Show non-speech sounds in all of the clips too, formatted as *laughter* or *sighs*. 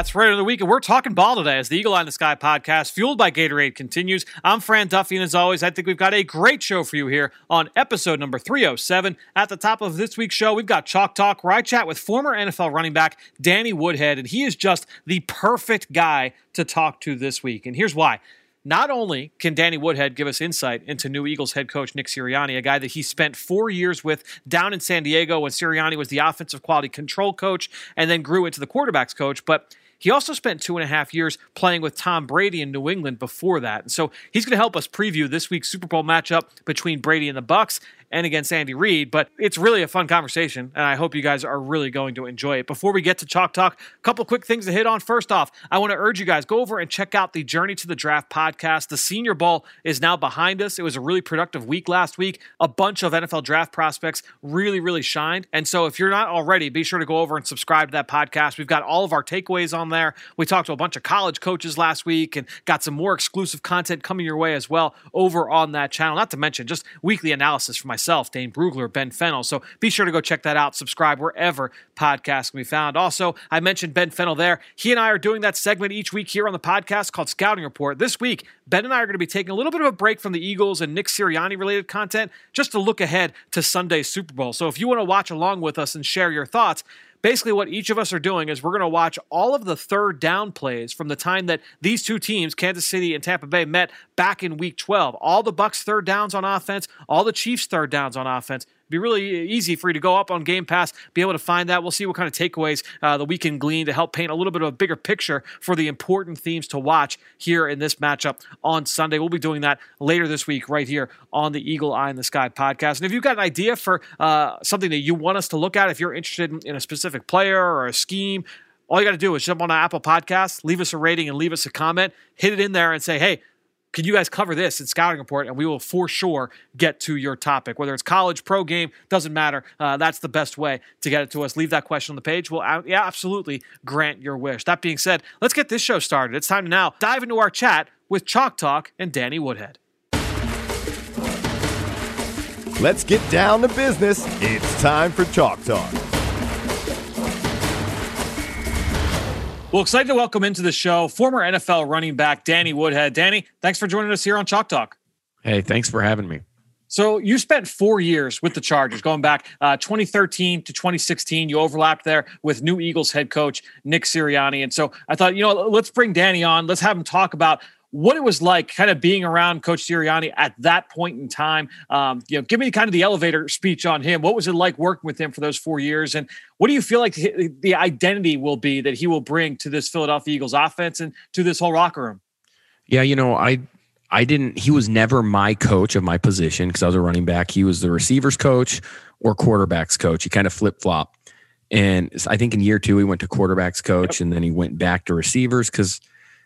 That's right of the week, and we're talking ball today as the Eagle Eye in the Sky podcast, fueled by Gatorade, continues. I'm Fran Duffy, and as always, I think we've got a great show for you here on episode number 307. At the top of this week's show, we've got Chalk Talk, where I chat with former NFL running back Danny Woodhead, and he is just the perfect guy to talk to this week. And here's why. Not only can Danny Woodhead give us insight into new Eagles head coach Nick Sirianni, a guy that he spent four years with down in San Diego when Sirianni was the offensive quality control coach and then grew into the quarterbacks coach, but he also spent two and a half years playing with Tom Brady in New England before that. And so he's going to help us preview this week's Super Bowl matchup between Brady and the Bucs and against Andy Reid. But it's really a fun conversation, and I hope you guys are really going to enjoy it. Before we get to Chalk Talk, a couple quick things to hit on. First off, I want to urge you guys go over and check out the Journey to the Draft podcast. The Senior Bowl is now behind us. It was a really productive week last week. A bunch of NFL draft prospects really, really shined. And so if you're not already, be sure to go over and subscribe to that podcast. We've got all of our takeaways on there. We talked to a bunch of college coaches last week and got some more exclusive content coming your way as well over on that channel. Not to mention just weekly analysis for myself, Dane Brugler, Ben Fennell. So be sure to go check that out. Subscribe wherever podcasts can be found. Also, I mentioned Ben Fennell there. He and I are doing that segment each week here on the podcast called Scouting Report. This week, Ben and I are going to be taking a little bit of a break from the Eagles and Nick Sirianni related content just to look ahead to Sunday's Super Bowl. So if you want to watch along with us and share your thoughts, basically what each of us are doing is we're going to watch all of the third down plays from the time that these two teams kansas city and tampa bay met back in week 12 all the bucs third downs on offense all the chiefs third downs on offense be really easy for you to go up on Game Pass, be able to find that. We'll see what kind of takeaways uh, that we can glean to help paint a little bit of a bigger picture for the important themes to watch here in this matchup on Sunday. We'll be doing that later this week, right here on the Eagle Eye in the Sky podcast. And if you've got an idea for uh, something that you want us to look at, if you're interested in, in a specific player or a scheme, all you got to do is jump on Apple Podcast, leave us a rating, and leave us a comment. Hit it in there and say, hey, can you guys cover this in scouting report and we will for sure get to your topic. Whether it's college pro game doesn't matter. Uh, that's the best way to get it to us. Leave that question on the page. We'll uh, yeah, absolutely grant your wish. That being said let's get this show started. It's time to now dive into our chat with chalk talk and danny woodhead. Let's get down to business. It's time for Chalk Talk. Well excited to welcome into the show former nfl running back danny woodhead danny thanks for joining us here on chalk talk Hey, thanks for having me. So you spent four years with the Chargers, going back uh, 2013 to 2016. You overlapped there with new Eagles head coach Nick Sirianni, and so I thought, you know, let's bring Danny on. Let's have him talk about what it was like, kind of being around Coach Sirianni at that point in time. Um, you know, give me kind of the elevator speech on him. What was it like working with him for those four years, and what do you feel like the identity will be that he will bring to this Philadelphia Eagles offense and to this whole locker room? Yeah, you know, I I didn't he was never my coach of my position because I was a running back. He was the receivers coach or quarterbacks coach. He kind of flip-flop. And I think in year 2 he went to quarterbacks coach yep. and then he went back to receivers cuz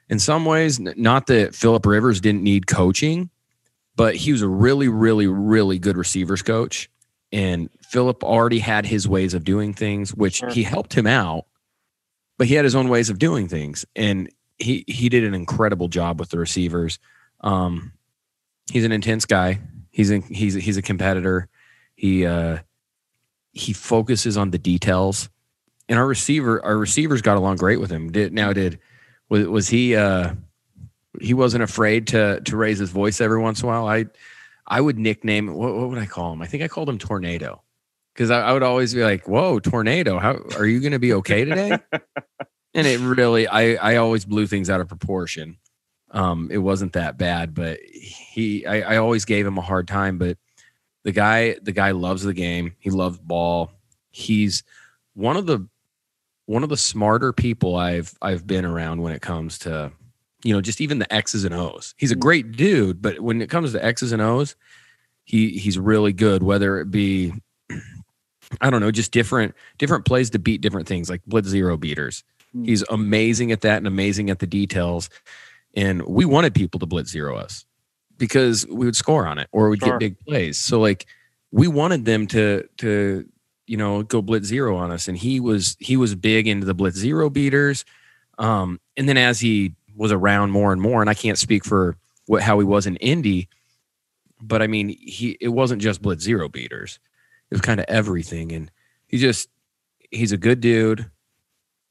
in some ways not that Philip Rivers didn't need coaching, but he was a really really really good receivers coach and Philip already had his ways of doing things which sure. he helped him out, but he had his own ways of doing things and he he did an incredible job with the receivers. Um, he's an intense guy. He's in, he's he's a competitor. He uh, he focuses on the details. And our receiver, our receivers got along great with him. Did now did was was he uh, he wasn't afraid to to raise his voice every once in a while. I I would nickname what, what would I call him? I think I called him Tornado because I, I, would always be like, "Whoa, Tornado! How are you going to be okay today?" *laughs* and it really, I I always blew things out of proportion. Um, it wasn't that bad, but he, I, I always gave him a hard time. But the guy, the guy loves the game. He loves ball. He's one of the one of the smarter people I've I've been around when it comes to you know just even the X's and O's. He's a great dude, but when it comes to X's and O's, he he's really good. Whether it be *clears throat* I don't know, just different different plays to beat different things like blitz zero beaters. Mm. He's amazing at that and amazing at the details. And we wanted people to blitz zero us because we would score on it or we'd sure. get big plays. So like we wanted them to to you know go blitz zero on us. And he was he was big into the blitz zero beaters. Um and then as he was around more and more and i can't speak for what how he was in indy but i mean he it wasn't just blitz zero beaters. It was kind of everything. And he just he's a good dude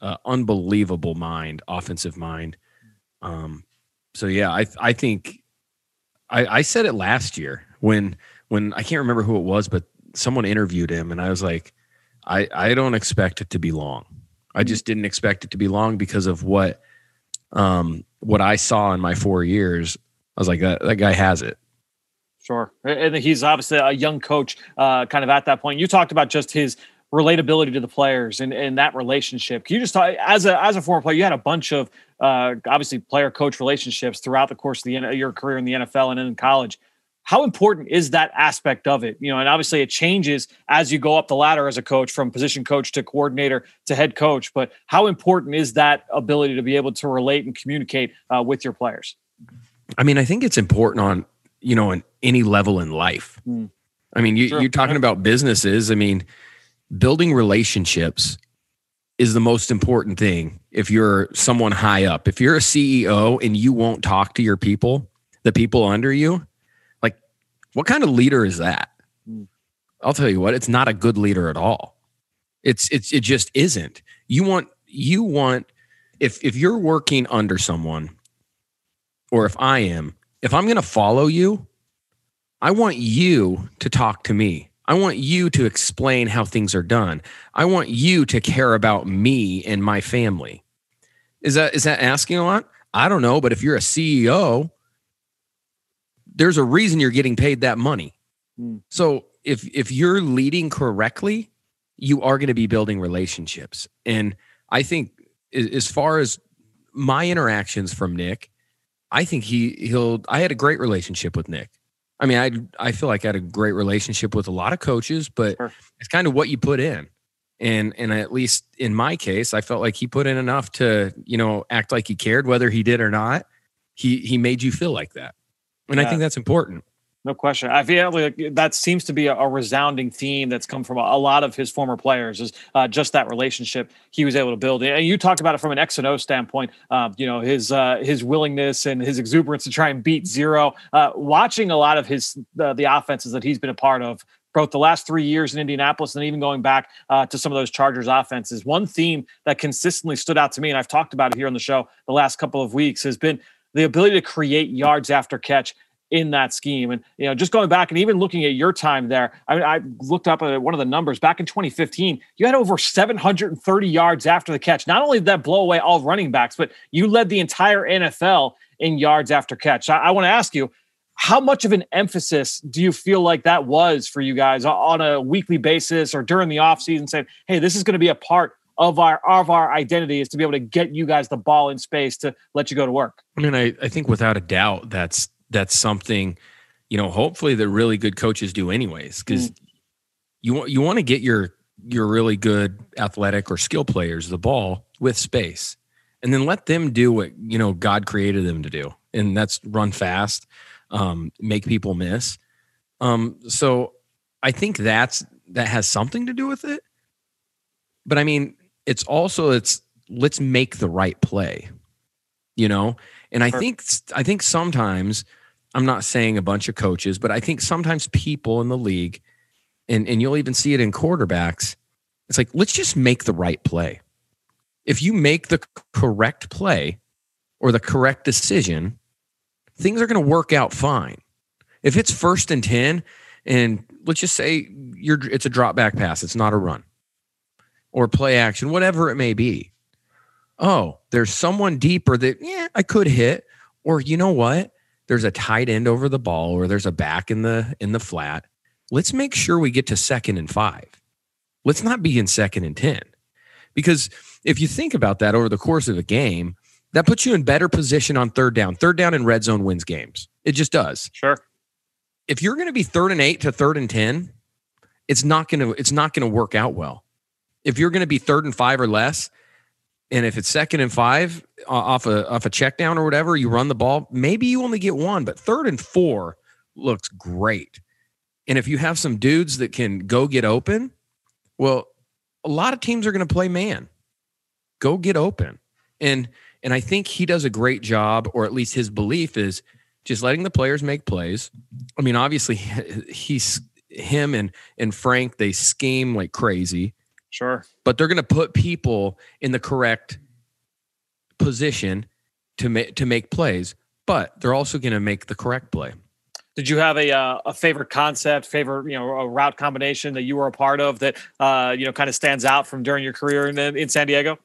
uh, unbelievable mind offensive mind. Um so yeah i i think i i said it last year when when i can't remember who it was but someone interviewed him and I was like, I, I don't expect it to be long. I mm-hmm. just didn't expect it to be long because of what um what I saw in my four years. I was like, that, that guy has it. Sure. And he's obviously a young coach, uh, kind of at that point. You talked about just his relatability to the players and, and that relationship. Can you just talk as a as a former player, you had a bunch of uh, obviously player coach relationships throughout the course of the your career in the NFL and in college how important is that aspect of it? You know, and obviously it changes as you go up the ladder as a coach from position coach to coordinator to head coach. But how important is that ability to be able to relate and communicate uh, with your players? I mean, I think it's important on you know, in any level in life. Mm. I mean, you, are talking about businesses. I mean, building relationships is the most important thing. If you're someone high up, if you're a CEO and you won't talk to your people, the people under you, what kind of leader is that? Hmm. I'll tell you what, it's not a good leader at all. It's it's it just isn't. You want you want if if you're working under someone or if I am, if I'm going to follow you, I want you to talk to me. I want you to explain how things are done. I want you to care about me and my family. Is that is that asking a lot? I don't know, but if you're a CEO there's a reason you're getting paid that money. Mm. So if if you're leading correctly, you are going to be building relationships. And I think as far as my interactions from Nick, I think he he'll I had a great relationship with Nick. I mean, I I feel like I had a great relationship with a lot of coaches, but sure. it's kind of what you put in. And and at least in my case, I felt like he put in enough to, you know, act like he cared whether he did or not. He he made you feel like that. And yeah. I think that's important. No question. I feel like that seems to be a, a resounding theme that's come from a, a, lot of his former players is uh, just that relationship he was able to build. And you talked about it from an X and O standpoint. Uh, you know his uh, his willingness and his exuberance to try and beat zero. Uh, watching a lot of his uh, the offenses that he's been a part of both the last three years in Indianapolis and even going back uh, to some of those Chargers offenses. One theme that consistently stood out to me, and I've talked about it here on the show the last couple of weeks, has been the ability to create yards after catch in that scheme. And you know, just going back and even looking at your time there, I, mean, I looked up at one of the numbers back in 2015. You had over 730 yards after the catch. Not only did that blow away all running backs, but you led the entire NFL in yards after catch. I, I want to ask you. How much of an emphasis do you feel like that was for you guys on a weekly basis or during the offseason saying, hey, this is going to be a part of our of our identity is to be able to get you guys the ball in space to let you go to work. I mean, I, I think without a doubt that's that's something, you know, hopefully the really good coaches do anyways, because mm. you want you want to get your your really good athletic or skill players the ball with space, and then let them do what you know God created them to do, and that's run fast, um, make people miss. Um, so I think that's that has something to do with it. But I mean, it's also it's let's make the right play, you know. And I think I think sometimes I'm not saying a bunch of coaches, but I think sometimes people in the league, and, and you'll even see it in quarterbacks, it's like, let's just make the right play. If you make the correct play or the correct decision, things are going to work out fine. If it's first and 10, and let's just say you're it's a drop back pass, it's not a run or play action, whatever it may be. Oh, there's someone deeper that, yeah, I could hit. Or you know what? there's a tight end over the ball or there's a back in the in the flat. Let's make sure we get to second and five. Let's not be in second and 10 because if you think about that over the course of a game that puts you in better position on third down. Third down in red zone wins games. It just does. Sure. If you're going to be third and eight to third and 10 it's not going to it's not going to work out well if you're going to be third and five or less And if it's second and five off a off a check down or whatever, you run the ball, maybe you only get one, but third and four looks great. And if you have some dudes that can go get open, well, a lot of teams are going to play man. Go get open. And and I think he does a great job, or at least his belief is just letting the players make plays. I mean, obviously, *laughs* he's him and and Frank. They scheme like crazy. Sure, but they're going to put people in the correct position to make to make plays. But they're also going to make the correct play. Did you have a uh, a favorite concept, favorite you know a route combination that you were a part of that uh, you know kind of stands out from during your career in in San Diego?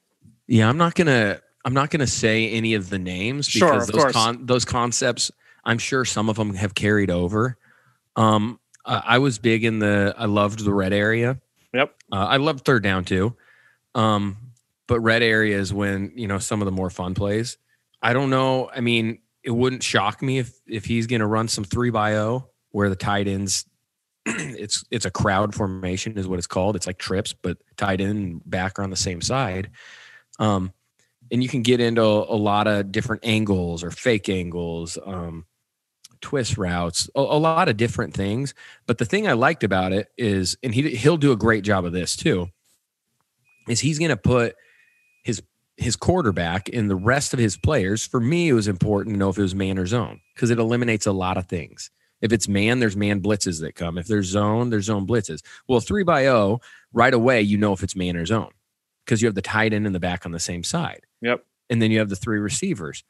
Yeah, I'm not gonna I'm not going to say any of the names because sure, those con- those concepts I'm sure some of them have carried over. Um, I, I was big in the I loved the red area. Yep. Uh, I love third down too. Um, but red area is when you know some of the more fun plays. I don't know. I mean, it wouldn't shock me if if he's going to run some three by O where the tight ends. *clears throat* it's it's a crowd formation is what it's called. It's like trips, but tight end back are on the same side. Um, and you can get into a, lot of different angles or fake angles, um, twist routes, a, a, lot of different things. But the thing I liked about it is, and he he'll do a great job of this too, is he's going to put his his quarterback and the rest of his players. For me, it was important to know if it was man or zone because it eliminates a lot of things. If it's man, there's man blitzes that come. If there's zone, there's zone blitzes. Well, three by O, right away, you know if it's man or zone because you have the tight end in the back on the same side. Yep. And then you have the three receivers.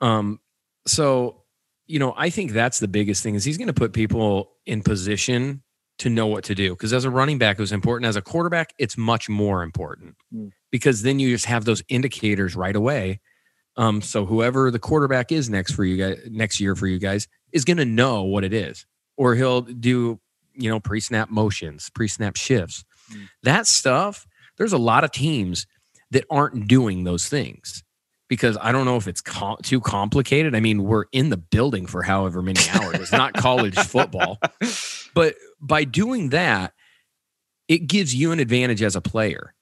Um, so you know, I think that's the biggest thing is he's going to put people in position to know what to do. Because as a running back, it was important. As a quarterback, it's much more important mm. because then you just have those indicators right away. Um, so whoever the quarterback is next for you guys next year for you guys is going to know what it is, or he'll do you know pre-snap motions, pre-snap shifts. Mm. That stuff there's a lot of teams that aren't doing those things because I don't know if it's com- too complicated. I mean, we're in the building for however many hours. It's not college *laughs* football. But by doing that, it gives you an advantage as a player.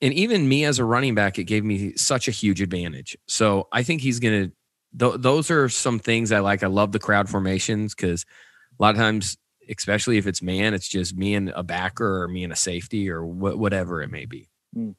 And even me as a running back, it gave me such a huge advantage. So I think he's going to, th- those are some things I like. I love the crowd formations because a lot of times especially if it's man, it's just me and a backer or me and a safety or wh- whatever it may be. Mm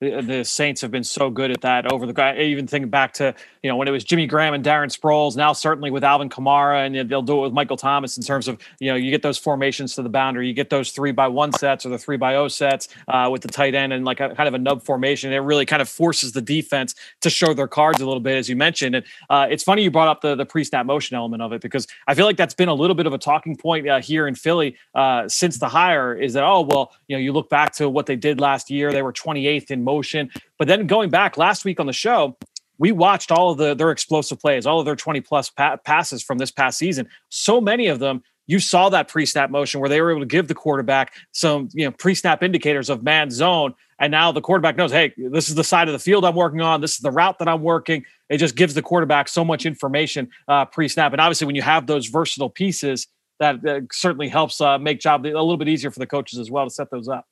the, Saints have been so good at that over the. I even thinking back to you know when it was Jimmy Graham and Darren Sproles. Now certainly with Alvin Kamara, and they'll do it with Michael Thomas in terms of you know you get those formations to the boundary, you get those three by one sets or the three by O sets uh, with the tight end and like a kind of a nub formation. It really kind of forces the defense to show their cards a little bit, as you mentioned. And uh, it's funny you brought up the the pre snap motion element of it because I feel like that's been a little bit of a talking point uh, here in Philly uh, since the hire. Is that oh well you know you look back to what they did last year, they were 28th in motion. But then going back last week on the show, we watched all of the their explosive plays, all of their 20 plus pa- passes from this past season. So many of them, you saw that pre-snap motion where they were able to give the quarterback some, you know, pre-snap indicators of man zone. And now the quarterback knows, hey, this is the side of the field I'm working on. This is the route that I'm working. It just gives the quarterback so much information uh, pre-snap. And obviously, when you have those versatile pieces, that, that certainly helps uh, make job a little bit easier for the coaches as well to set those up.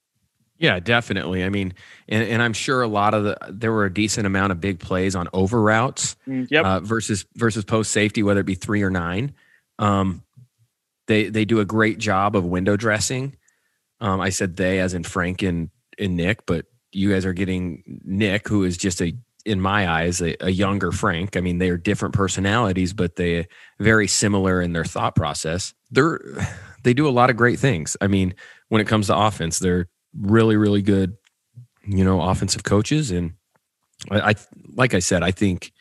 Yeah, definitely. I mean, and, and I'm sure a lot of the there were a decent amount of big plays on over routes mm, yep. uh, versus versus post safety, whether it be three or nine. Um, they they do a great job of window dressing. Um, I said they as in Frank and, and Nick, but you guys are getting Nick, who is just a in my eyes a, a younger Frank. I mean, they are different personalities, but they very similar in their thought process. They're *sighs* they do a lot of great things. I mean, when it comes to offense, they're really, really good, you know, offensive coaches. And I, I like I said, I think,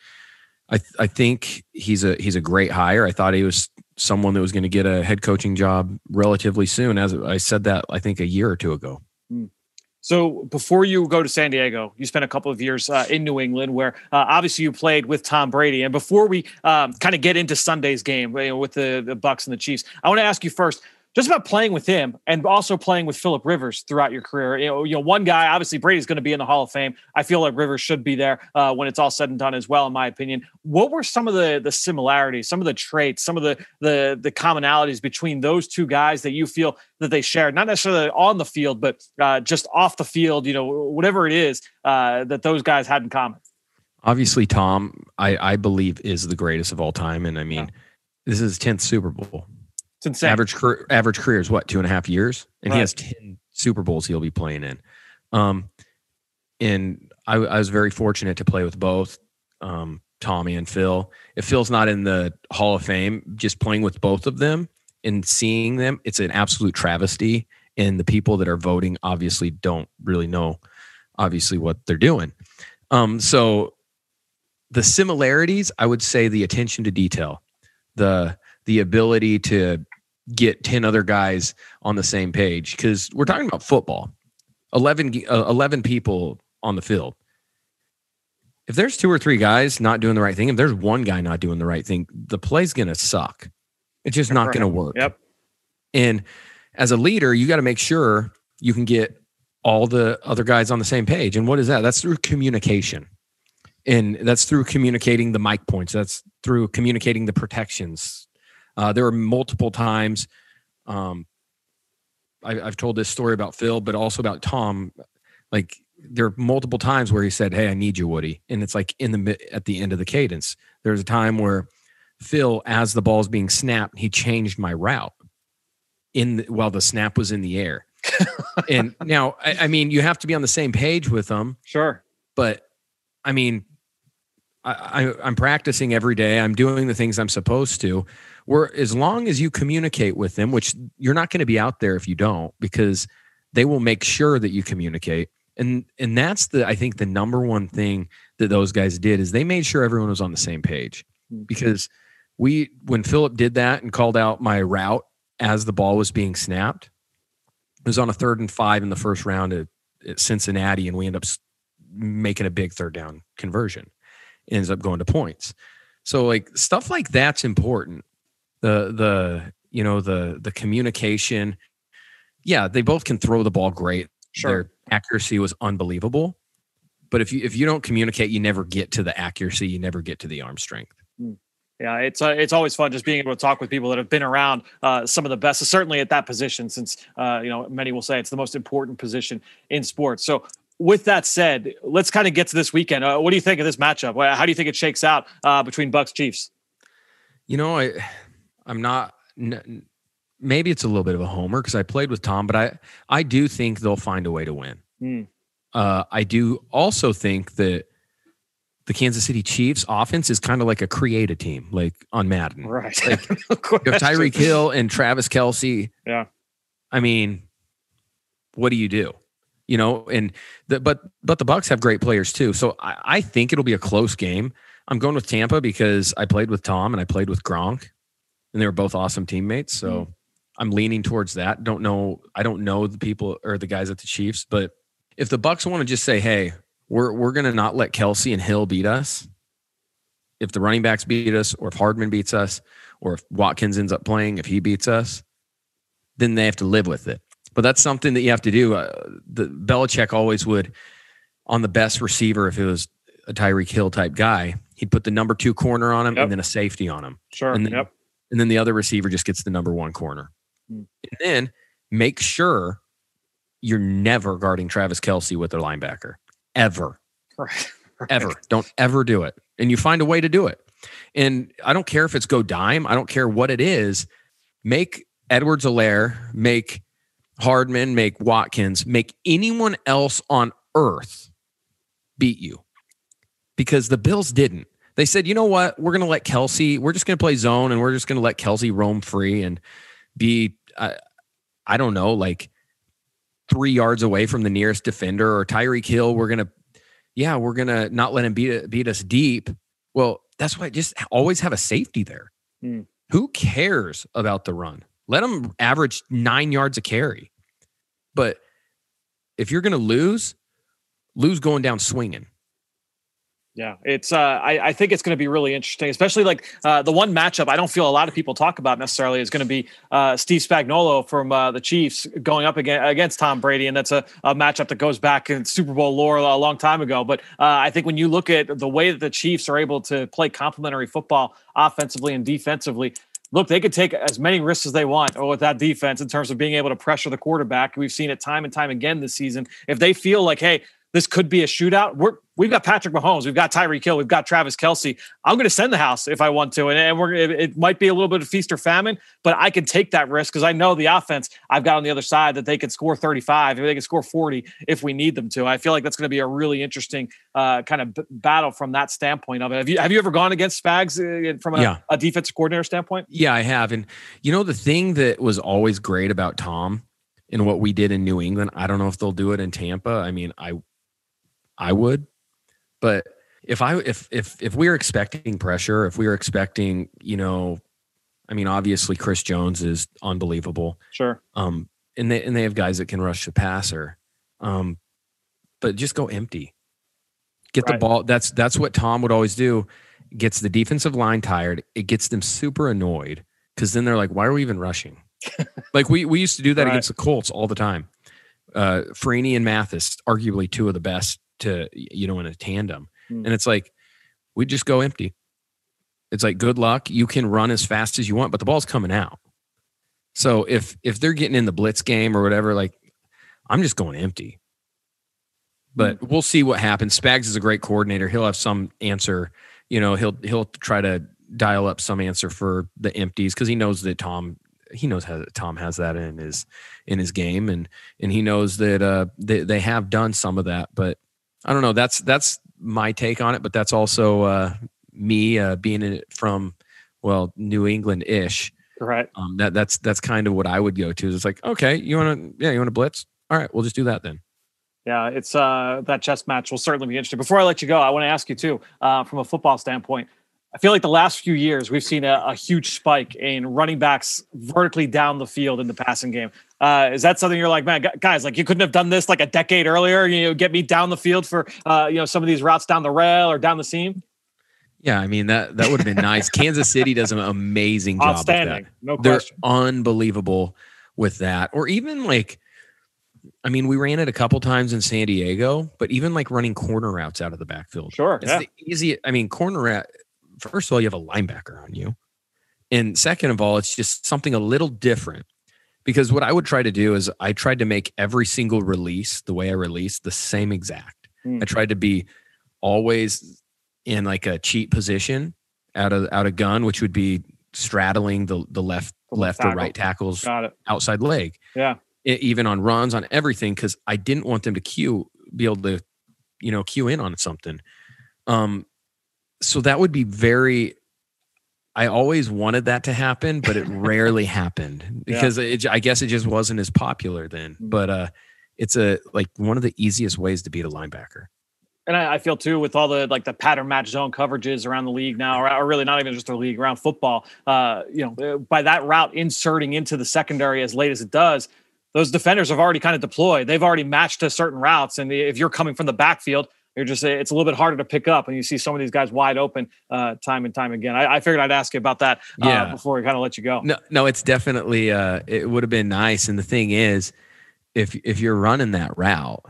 I, I think he's a he's a great hire. I thought he was someone that was going to get a head coaching job relatively soon. As I said that, I think a year or two ago. Hmm. So before you go to San Diego, you spent a couple of years uh, in New England, where uh, obviously you played with Tom Brady. And before we um, kind of get into Sunday's game you know, with the, the Bucs and the Chiefs, I want to ask you first: just about playing with him and also playing with Philip Rivers throughout your career. You know, you know, one guy obviously Brady's going to be in the Hall of Fame. I feel like Rivers should be there uh, when it's all said and done as well, in my opinion. What were some of the the similarities, some of the traits, some of the the the commonalities between those two guys that you feel that they shared, not necessarily on the field, but uh, just off the field? You know, whatever it is uh, that those guys had in common. Obviously, Tom, I, I believe is the greatest of all time, and I mean, yeah. this is his tenth Super Bowl. It's insane. Average career, average career is what two and a half years, and right. he has ten Super Bowls he'll be playing in. Um, and I, I was very fortunate to play with both um, Tommy and Phil. If Phil's not in the Hall of Fame, just playing with both of them and seeing them, it's an absolute travesty. And the people that are voting obviously don't really know, obviously, what they're doing. Um, so the similarities, I would say the attention to detail, the the ability to get 10 other guys on the same page because we're talking about football. 11, uh, 11 people on the field. If there's two or three guys not doing the right thing if there's one guy not doing the right thing the play's to suck. It's just not to work. Yep. And as a leader you got to make sure you can get all the other guys on the same page. And what is that? That's through communication. And that's through communicating the mic points. That's through communicating the protections uh, there were multiple times. Um, I, have told this story about Phil, but also about Tom. Like there are multiple times where he said, "Hey, I need you, Woody," and it's like in the at the end of the cadence. There's a time where Phil, as the ball's being snapped, he changed my route in the, while the snap was in the air. *laughs* and now, I, I mean, you have to be on the same page with them. Sure, but I mean, I, I, I'm practicing every day. I'm doing the things I'm supposed to where as long as you communicate with them, which you're not going to be out there if you don't, because they will make sure that you communicate. And and that's the I think the number one thing that those guys did is they made sure everyone was on the same page. Mm-hmm. Because we when Philip did that and called out my route as the ball was being snapped, it was on a third and five in the first round at, at Cincinnati, and we end up making a big third down conversion. Ends up going to points. So like stuff like that's important the the you know the the communication. Yeah, they both can throw the ball great. Sure. Their accuracy was unbelievable. But if you if you don't communicate, you never get to the accuracy. You never get to the arm strength. Hmm. Yeah, it's uh, it's always fun just being able to talk with people that have been around uh, some of the best, certainly at that position. Since uh, you know many will say it's the most important position in sports. So with that said, let's kind of get to this weekend. Uh, what do you think of this matchup? How do you think it shakes out uh, between Bucs Chiefs? You know, I I'm not. N- maybe it's a little bit of a homer because I played with Tom, but I I do think they'll find a way to win. Mm. Uh, I do also think that the Kansas City Chiefs offense is kind of like a creative team, like on Madden. Right. Like *laughs* no you have Tyreek Hill and Travis Kelce. Yeah. I mean, what do you do? You know, and the but but the Bucs have great players too. So I, I think it'll be a close game. I'm going with Tampa because I played with Tom and I played with Gronk and they were both awesome teammates. So mm-hmm. I'm leaning towards that. Don't know. I don't know the people or the guys at the Chiefs, but if the Bucs want to just say, "Hey, we're we're going to not let Kelce and Hill beat us," if the running backs beat us, or if Hardman beats us, or if Watkins ends up playing, if he beats us, then they have to live with it. But that's something that you have to do. Uh, the Belichick always would on the best receiver if it was a Tyreek Hill type guy, he'd put the number two corner on him yep. and then a safety on him. Sure. And then yep and then the other receiver just gets the number one corner. Mm. And then make sure you're never guarding Travis Kelce with a linebacker ever. *laughs* Right. right. Ever. Don't ever do it. And you find a way to do it. And I don't care if it's go dime, I don't care what it is. Make Edwards-Helaire, make Hardman, make Watkins, make anyone else on earth beat you because the Bills didn't they said, you know what? We're going to let Kelce, we're just going to play zone and we're just going to let Kelce roam free and be, uh, I don't know, like three yards away from the nearest defender or Tyreek Hill. We're going to, yeah, we're going to not let him beat, beat us deep. Well, that's why just always have a safety there. Mm. Who cares about the run? Let them average nine yards a carry. But if you're going to lose, lose going down swinging Yeah, it's. Uh, I, I think it's going to be really interesting, especially like uh, the one matchup I don't feel a lot of people talk about necessarily is going to be uh, Steve Spagnuolo from uh, the Chiefs going up against, against Tom Brady, and that's a, a matchup that goes back in Super Bowl lore a long time ago. But uh, I think when you look at the way that the Chiefs are able to play complementary football offensively and defensively, look, they could take as many risks as they want oh, with that defense in terms of being able to pressure the quarterback. We've seen it time and time again this season. If they feel like, hey, this could be a shootout. We're we've got Patrick Mahomes, we've got Tyreek Hill, we've got Travis Kelce. I'm going to send the house if I want to, and, and we're it, might be a little bit of feast or famine, but I can take that risk because I know the offense I've got on the other side that they can score 35, if they can score 40 if we need them to. I feel like that's going to be a really interesting uh, kind of b- battle from that standpoint of it. Have you have you ever gone against Spags uh, from a, yeah. a defensive coordinator standpoint? Yeah, I have, and you know the thing that was always great about Tom and what we did in New England. I don't know if they'll do it in Tampa. I mean, I I would. But if I if if if we are expecting pressure, if we are expecting, you know, I mean, obviously Chris Jones is unbelievable. Sure. Um, and they and they have guys that can rush the passer. Um, but just go empty. Get right. the ball. That's that's what Tom would always do. Gets the defensive line tired. It gets them super annoyed because then they're like, "Why are we even rushing?" *laughs* like we we used to do that right. against the Colts all the time. Uh, Freeney and Mathis, arguably two of the best to you know in a tandem. Mm. and it's like we just go empty. It's like good luck. You can run as fast as you want but the ball's coming out. So if if they're getting in the blitz game or whatever like i'm just going empty. But mm. we'll see what happens. Spags is a great coordinator. He'll have some answer. You know he'll he'll try to dial up some answer for the empties because he knows that tom he knows how Tom has that in his in his game, and and he knows that uh, they they have done some of that, but I don't know. That's that's my take on it, but that's also uh, me uh, being in it from well New England ish. Right. Um, that that's that's kind of what I would go to. It's like okay, you want to yeah, you want to blitz? All right, we'll just do that then. Yeah, it's uh, that chess match will certainly be interesting. Before I let you go, I want to ask you too, uh, from a football standpoint. I feel like the last few years we've seen a, a, huge spike in running backs vertically down the field in the passing game. Uh, is that something you're like, man, guys, like you couldn't have done this like a decade earlier? You know, get me down the field for uh, you know some of these routes down the rail or down the seam. Yeah, I mean that that would have been nice. *laughs* Kansas City does an amazing job. Outstanding, no question. They're unbelievable with that, or even like. I mean, we ran it a couple times in San Diego, but even like running corner routes out of the backfield. Sure. It's yeah. the easy. I mean, corner route first of all, you have a linebacker on you. And second of all, it's just something a little different. Because what I would try to do is I tried to make every single release, the way I release, the same exact. Mm. I tried to be always in like a cheat position out of out of gun, which would be straddling the the left the left tackle. or right tackles outside leg. Yeah. It, even on runs, on everything, because I didn't want them to cue be able to, you know, cue in on something. Um, so that would be very I always wanted that to happen, but it *laughs* rarely happened because yeah. it, I guess it just wasn't as popular then. Mm. But uh, it's a like one of the easiest ways to beat a linebacker. And I, I, feel too with all the like the pattern match zone coverages around the league now, or, or really not even just the league around football. Uh, you know, by that route inserting into the secondary as late as it does, those defenders have already kind of deployed. They've already matched to certain routes, and if you're coming from the backfield, you're just it's a little bit harder to pick up and you see some of these guys wide open uh, time and time again. I, I, figured I'd ask you about that uh, yeah. before we kind of let you go. No, no, it's definitely uh, it would have been nice. And the thing is, if if you're running that route,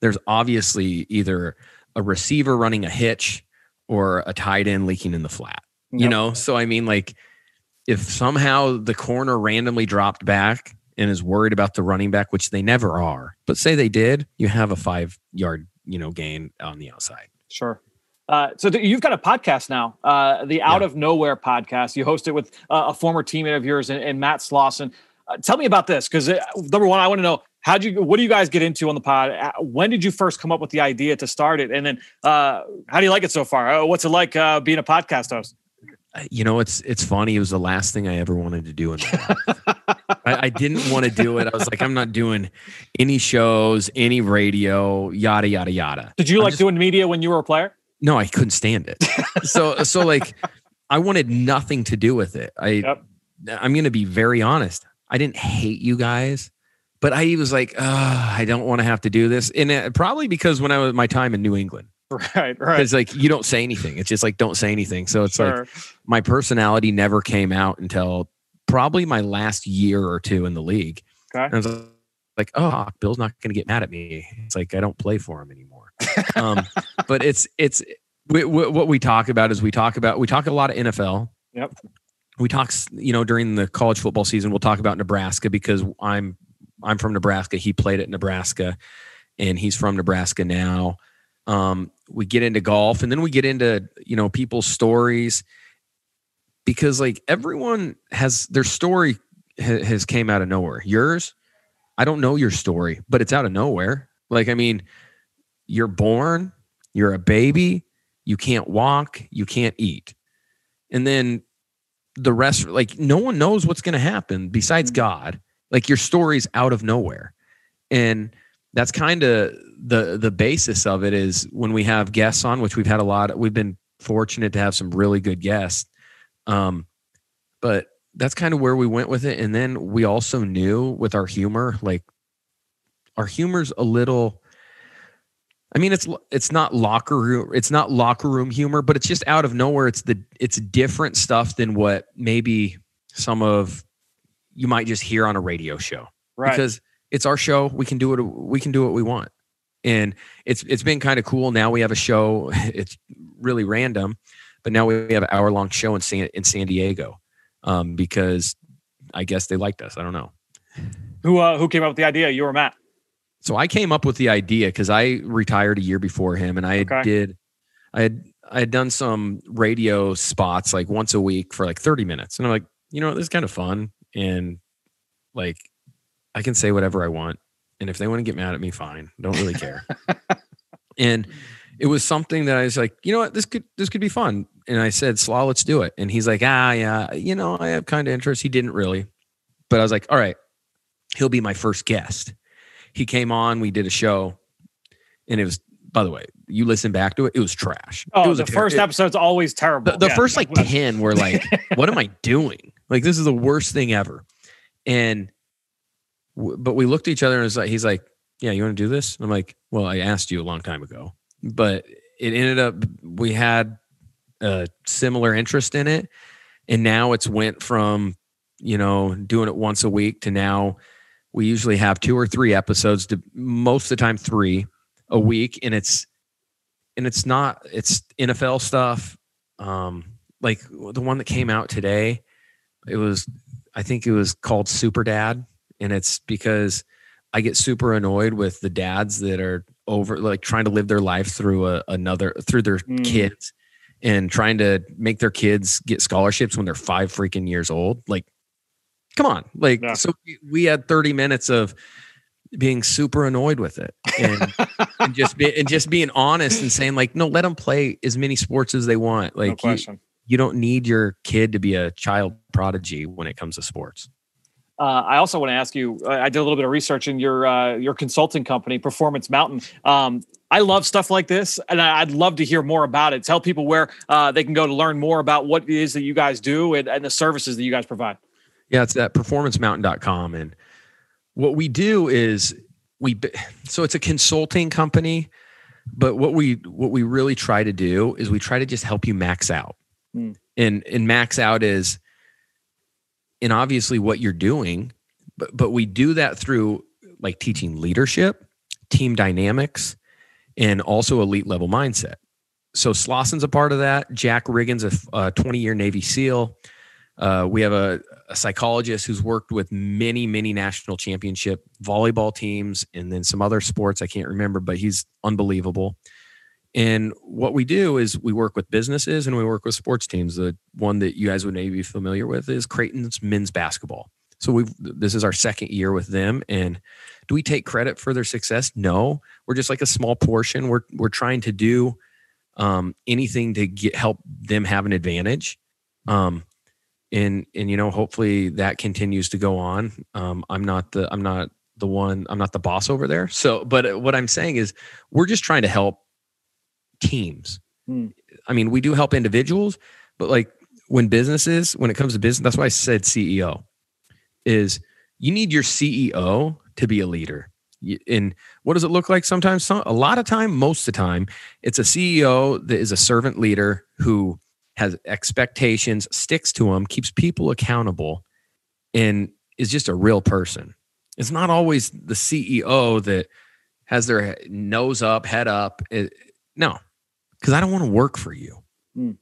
there's obviously either a receiver running a hitch or a tight end leaking in the flat. Yep. You know, so I mean, like if somehow the corner randomly dropped back and is worried about the running back, which they never are, but say they did, you have a five yard you know gain on the outside. Sure. Uh, so th- you've got a podcast now, uh, the Out yeah. of Nowhere podcast. You host it with uh, a former teammate of yours and, and Matt Slauson. Uh, tell me about this because uh, number one, I want to know how do you what do you guys get into on the pod? Uh, when did you first come up with the idea to start it, and then how do you like it so far? what's it like being a podcast host? You know, it's it's funny. It was the last thing I ever wanted to do in my life. I, I, didn't want to do it. I was like, I'm not doing any shows, any radio, yada yada yada. Did you I'm like just, doing media when you were a player? No, I couldn't stand it. so so like, I wanted nothing to do with it. I yep. I'm going to be very honest. I didn't hate you guys, but I was like, I don't want to have to do this, and it, probably because when I was my time in New England, *laughs* Right, right. It's like you don't say anything. It's just like don't say anything. So it's Sure. like my personality never came out until probably my last year or two in the league. Okay. And I was like, oh, Bill's not going to get mad at me. It's like I don't play for him anymore. um, *laughs* but it's it's we, we, what we talk about is we talk about we talk a lot of NFL. Yep. We talk, you know, during the college football season, we'll talk about Nebraska because I'm I'm from Nebraska. He played at Nebraska, and he's from Nebraska now. Um, we get into golf, and then we get into you know people's stories because like everyone has their story ha- has came out of nowhere. Yours, I don't know your story, but it's out of nowhere. Like I mean, you're born, you're a baby, you can't walk, you can't eat, and then the rest like no one knows what's going to happen besides mm-hmm. God. Like your story's out of nowhere, and that's kind of the the basis of it is when we have guests on which we've had a lot we've been fortunate to have some really good guests um but that's kind of where we went with it and then we also knew with our humor like our humor's a little i mean it's it's not locker room it's not locker room humor but it's just out of nowhere it's the it's different stuff than what maybe some of you might just hear on a radio show Right. because it's our show. We can do it. We can do what we want, and it's it's been kind of cool. Now we have a show. *laughs* It's really random, but now we have an hour long show in San in San Diego um, because I guess they liked us. I don't know. who uh, who came up with the idea? You or Matt? So I came up with the idea because I retired a year before him, and I Okay. did. I had I had done some radio spots like once a week for like thirty minutes, and I'm like, you know, this is kind of fun, and like I can say whatever I want, and if they want to get mad at me, fine. Don't really care. *laughs* and it was something that I was like, you know what, this could this could be fun. And I said, Slaw, let's do it. And he's like, ah, yeah, you know, I have kind of interest. He didn't really, but I was like, all right, he'll be my first guest. He came on, we did a show, and it was. By the way, you listen back to it; it was trash. it Oh, was the ter- first it- episode's always terrible. the, the Yeah. first like *laughs* 10 were like what am i doing like this is the worst thing ever and but we looked at each other and was like he's like yeah you want to do this? And i'm like well i asked you a long time ago. But it ended up we had a similar interest in it and now it's went from you know doing it once a week to now we usually have two or three episodes to most of the time three a week and it's and it's not it's NFL stuff. Um like the one that came out today it was I think it was called Super Dad and it's because I get super annoyed with the dads that are over like trying to live their life through a, another through their Mm. kids and trying to make their kids get scholarships when they're 5 freaking years old. Like come on. Like Yeah. so we- we had 30 minutes of being super annoyed with it and *laughs* and just be, and just being honest and saying like no let them play as many sports as they want. No like you, you don't need your kid to be a child prodigy when it comes to sports Uh, I also want to ask you. I did a little bit of research in your uh, your consulting company, Performance Mountain. Um, I love stuff like this, and I'd love to hear more about it. Tell people where uh, they can go to learn more about what it is that you guys do and, and the services that you guys provide. Yeah, it's at performancemountain.com. And what we do is we so it's a consulting company, but what we what we really try to do is we try to just help you max out. Hmm. And and max out is and obviously what you're doing, but but we do that through like teaching leadership, team dynamics, and also elite level mindset. So Slauson's a part of that. Jack Riggins, a 20 year Navy SEAL. Uh, we have a, a psychologist who's worked with many, many national championship volleyball teams and then some other sports I can't remember, but he's unbelievable. And what we do is we work with businesses and we work with sports teams. The one that you guys would maybe be familiar with is Creighton's men's basketball. So we've this is our second year with them. And do we take credit for their success? No. We're just like a small portion. We're we're trying to do um, anything to get help them have an advantage. Um, and and you know hopefully that continues to go on um i'm not the i'm not the one i'm not the boss over there so but what i'm saying is we're just trying to help teams Hmm. i mean we do help individuals but like when businesses when it comes to business that's why i said ceo is you need your ceo to be a leader And what does it look like sometimes? Some, a lot of time, most of the time, it's a CEO that is a servant leader who has expectations, sticks to them, keeps people accountable, and is just a real person. It's not always the CEO that has their nose up, head up. It, no, because I don't want to work for you. Mm.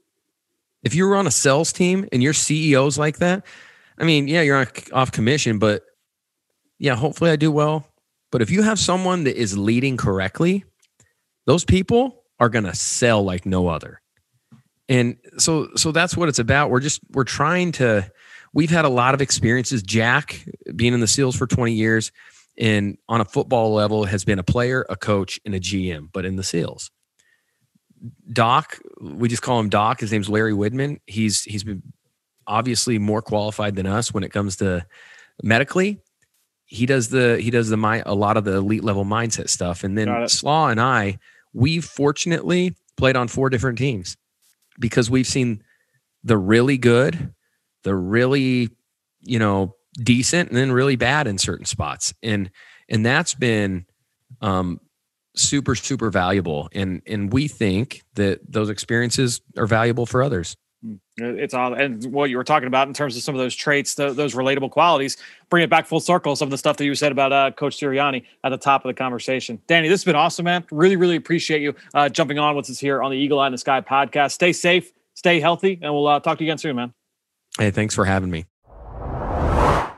If you're on a sales team and your CEO's like that, I mean, yeah, you're off commission, but yeah, hopefully I do well. But if you have someone that is leading correctly, those people are going to sell like no other. And so so that's what it's about. We're just we're trying to we've had a lot of experiences. Jack being in the SEALs for 20 years and on a football level has been a player, a coach, and a GM, but in the SEALs. Doc, we just call him Doc. His name's Larry Widman. He's he's been obviously more qualified than us when it comes to medically. He does the he does the my a lot of the elite level mindset stuff. And then Slaw and I, we fortunately played on four different teams because we've seen the really good, the really, you know, decent, and then really bad in certain spots. And and that's been um super super valuable. And and we think that those experiences are valuable for others. Mm, it's all and what you were talking about in terms of some of those traits the, those relatable qualities bring it back full circle some of the stuff that you said about uh, coach sirianni at the top of the conversation. Danny this has been awesome man. Really really appreciate you uh, jumping on with us here on the eagle eye in the sky podcast. Stay safe stay healthy and we'll uh, talk to you again soon man. Hey thanks for having me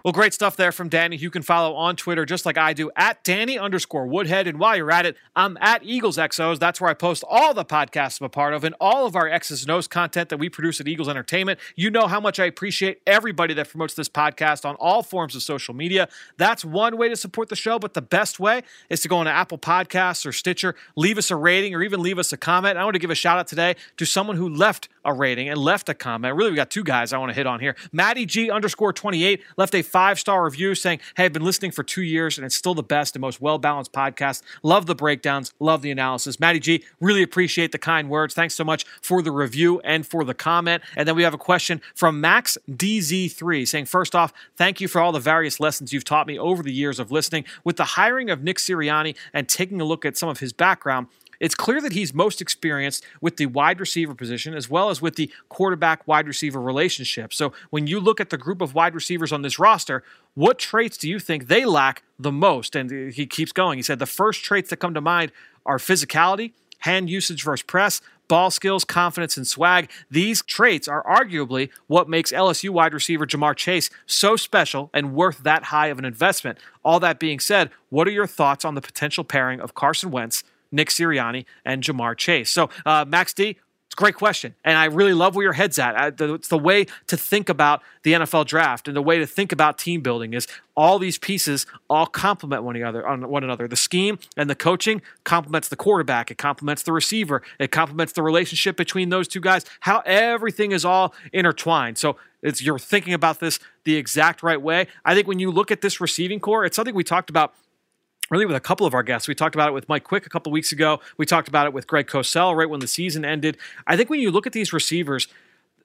well, great stuff there from Danny. You can follow on Twitter just like I do at Danny underscore Woodhead. And while you're at it, I'm at Eagles XOs. That's where I post all the podcasts I'm a part of and all of our X's and O's content that we produce at Eagles Entertainment. You know how much I appreciate everybody that promotes this podcast on all forms of social media. That's one way to support the show, but the best way is to go on Apple Podcasts or Stitcher, leave us a rating, or even leave us a comment. I want to give a shout out today to someone who left a rating and left a comment. Really, we got two guys I want to hit on here. Maddie G underscore 28 left a five star review saying, Hey, I've been listening for two years and it's still the best and most well balanced podcast. Love the breakdowns, love the analysis. Maddie G, really appreciate the kind words. Thanks so much for the review and for the comment. And then we have a question from Max DZ3 saying, First off, thank you for all the various lessons you've taught me over the years of listening. With the hiring of Nick Sirianni and taking a look at some of his background, it's clear that he's most experienced with the wide receiver position as well as with the quarterback wide receiver relationship. So when you look at the group of wide receivers on this roster, what traits do you think they lack the most? And he keeps going. He said the first traits that come to mind are physicality, hand usage versus press, ball skills, confidence, and swag. These traits are arguably what makes LSU wide receiver Ja'Marr Chase so special and worth that high of an investment. All that being said, what are your thoughts on the potential pairing of Carson Wentz Nick Sirianni, and Ja'Marr Chase. So, uh, Max D, it's a great question. And I really love where your head's at. It's the way to think about the NFL draft and the way to think about team building is all these pieces all complement one another on one another. The scheme and the coaching complements the quarterback. It complements the receiver. It complements the relationship between those two guys. How everything is all intertwined. So it's you're thinking about this the exact right way. I think when you look at this receiving corps, it's something we talked about really with a couple of our guests. We talked about it with Mike Quick a couple weeks ago. We talked about it with Greg Cosell right when the season ended. I think when you look at these receivers,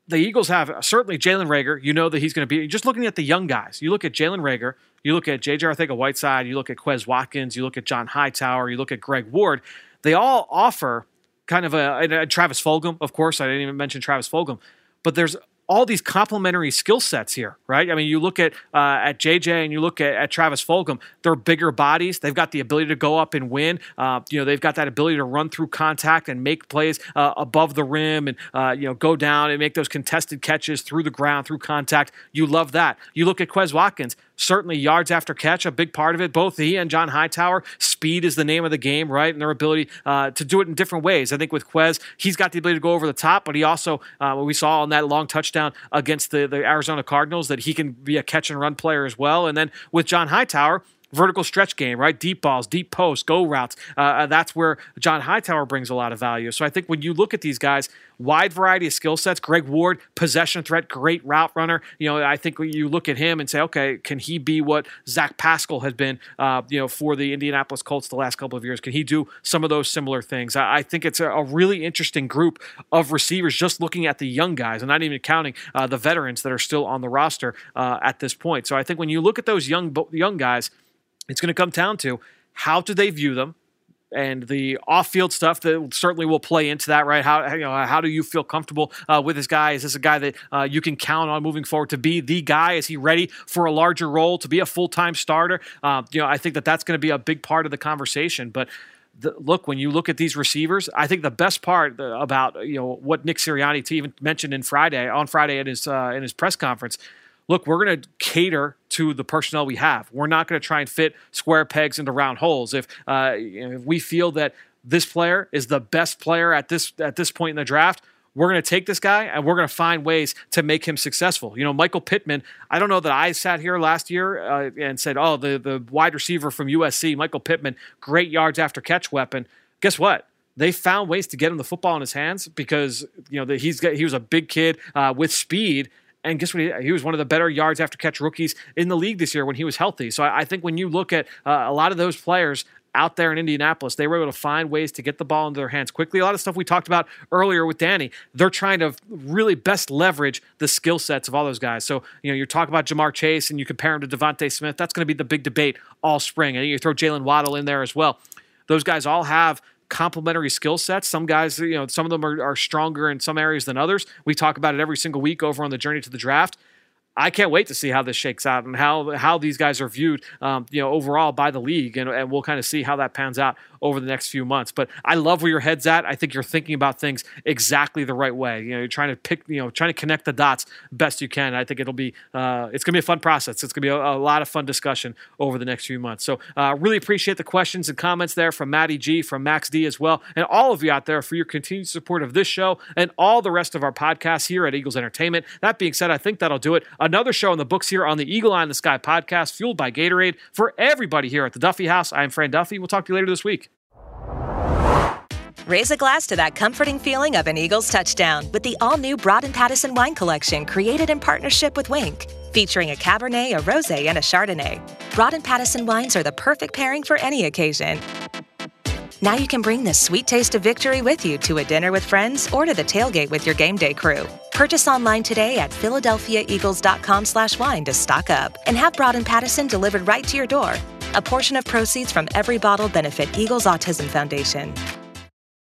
the Eagles have certainly Jalen Reagor. You know that he's going to be just looking at the young guys. You look at Jalen Reagor, you look at J.J. Arcega-Whiteside, you look at Quez Watkins, you look at John Hightower, you look at Greg Ward. They all offer kind of a, a, a uh, Travis Fulgham, of course. I didn't even mention Travis Fulgham, but there's all these complementary skill sets here, right? I mean, you look at uh, at JJ and you look at, at, Travis Fulgham. They're bigger bodies. They've got the ability to go up and win. Uh, you know, they've got that ability to run through contact and make plays uh, above the rim and uh, you know go down and make those contested catches through the ground through contact. You love that. You look at Quez Watkins certainly yards after catch, a big part of it. Both he and John Hightower, speed is the name of the game, right? And their ability uh, to do it in different ways. I think with Quez, he's got the ability to go over the top, but he also, uh, we saw on that long touchdown against the, the Arizona Cardinals, that he can be a catch and run player as well. And then with John Hightower, vertical stretch game, right? Deep balls, deep posts, go routes. Uh, uh, that's where John Hightower brings a lot of value. So I think when you look at these guys, wide variety of skill sets. Greg Ward, possession threat, great route runner. You know, I think when you look at him and say, okay, can he be what Zach Pascal has been, uh, you know, for the Indianapolis Colts the last couple of years? Can he do some of those similar things? I, I think it's a, a, really interesting group of receivers just looking at the young guys and not even counting uh, the veterans that are still on the roster uh, at this point. So I think when you look at those young young guys – it's going to come down to how do they view them? and the off-field stuff that certainly will play into that, right? How you know how do you feel comfortable uh, with this guy? Is this a guy that uh, you can count on moving forward to be the guy? Is he ready for a larger role to be a full-time starter? Uh, you know, I think that that's going to be a big part of the conversation, but. The, look, when you look at these receivers, I think the best part about you know what Nick Sirianni even mentioned in Friday on Friday in his uh, in his press conference look, we're going to cater to the personnel we have. We're not going to try and fit square pegs into round holes. If, uh, if we feel that this player is the best player at this at this point in the draft, we're going to take this guy and we're going to find ways to make him successful. You know, Michael Pittman. I don't know that I sat here last year uh, and said, "Oh, the the wide receiver from USC, Michael Pittman, great yards after catch weapon." Guess what? They found ways to get him the football in his hands because you know he's got, he was a big kid uh, with speed and guess what? He, he, was one of the better yards after catch rookies in the league this year when he was healthy. So I, I think when you look at uh, a lot of those players out there in Indianapolis, they were able to find ways to get the ball into their hands quickly. A lot of stuff we talked about earlier with Danny, they're trying to really best leverage the skill sets of all those guys. So, you know, you're talking about Ja'Marr Chase and you compare him to DeVonta Smith. That's going to be the big debate all spring. And you throw Jaylen Waddle in there as well. Those guys all have complementary skill sets. Some guys, you know, some of them are, are stronger in some areas than others. We talk about it every single week over on the journey to the draft. I can't wait to see how this shakes out and how how these guys are viewed, um, you know, overall by the league, and, and we'll kind of see how that pans out over the next few months. But I love where your head's at. I think you're thinking about things exactly the right way. You know, you're trying to pick, you know, trying to connect the dots best you can. I think it'll be uh, it's gonna be a fun process. It's gonna be a, a, lot of fun discussion over the next few months. So uh, really appreciate the questions and comments there from Maddie G, from Max D as well, and all of you out there for your continued support of this show and all the rest of our podcasts here at Eagles Entertainment. That being said, I think that'll do it. Another show in the books here on the Eagle Eye in the Sky podcast, fueled by Gatorade. For everybody here at the Duffy House, I'm Fran Duffy. We'll talk to you later this week. Raise a glass to that comforting feeling of an Eagles touchdown with the all new Broad and Pattison wine collection created in partnership with Wink, Featuring a Cabernet, a Rosé, and a Chardonnay. Broad and Pattison wines are the perfect pairing for any occasion. Now you can bring this sweet taste of victory with you to a dinner with friends or to the tailgate with your game day crew. Purchase online today at philadelphiaeagles.com slash wine to stock up and have Broad and Pattison delivered right to your door. A portion of proceeds from every bottle benefit Eagles Autism Foundation.